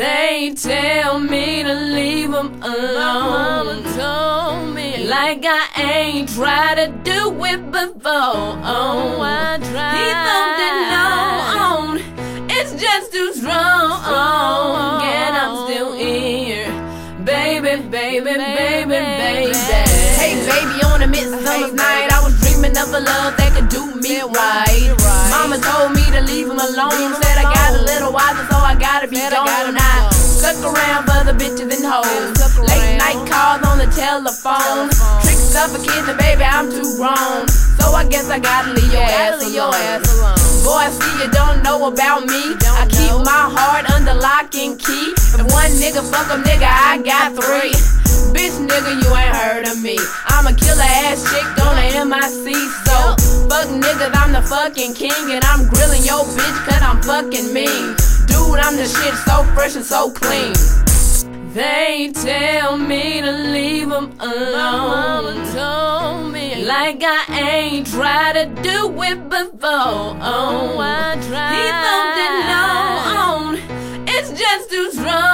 They tell me to leave them alone. My mama told me Like I ain't tried to do it before. Oh, I tried. He thought that no, it's just too strong. And I'm still here. Baby, baby, baby, baby. A love that could do me right. Mama told me to leave him alone. Said I got a little wiser, so I gotta be gone. I stuck around for the bitches and hoes. Late night calls on the telephone. Tricks of a kid, and baby, I'm too grown. So I guess I gotta leave your ass alone. Boy, I see you don't know about me. I keep my heart under lock and key. If one nigga fuck a nigga, I got three. Nigga, you ain't heard of me. I'm a killer ass chick on the MIC. So, fuck niggas, I'm the fucking king. And I'm grilling your bitch cause I'm fucking mean. Dude, I'm the shit so fresh and so clean. They tell me to leave them alone. Told me Like I ain't tried to do it before. Oh, I tried. He thought that no, it's just too strong.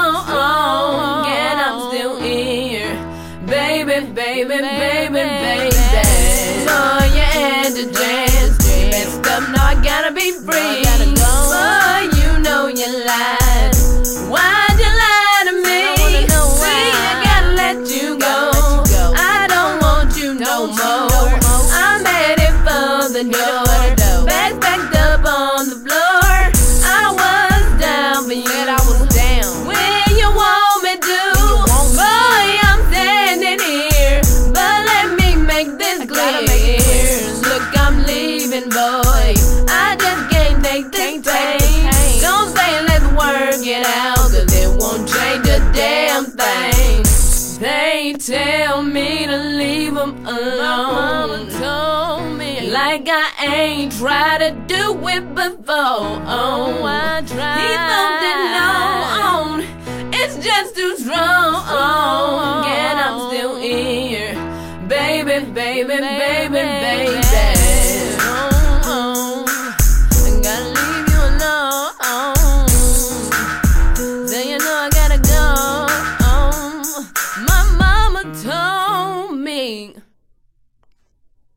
No more. I'm headed for the door. Back backed up on the floor. I was down you. Said I was down. Where you want me to? Boy, I'm standing here. But let me make this clear. Look, I'm leaving, boy. I just can't take this Can't take pain. this pain. They tell me to leave them alone. told me Like I ain't tried to do it before. Oh, I tried.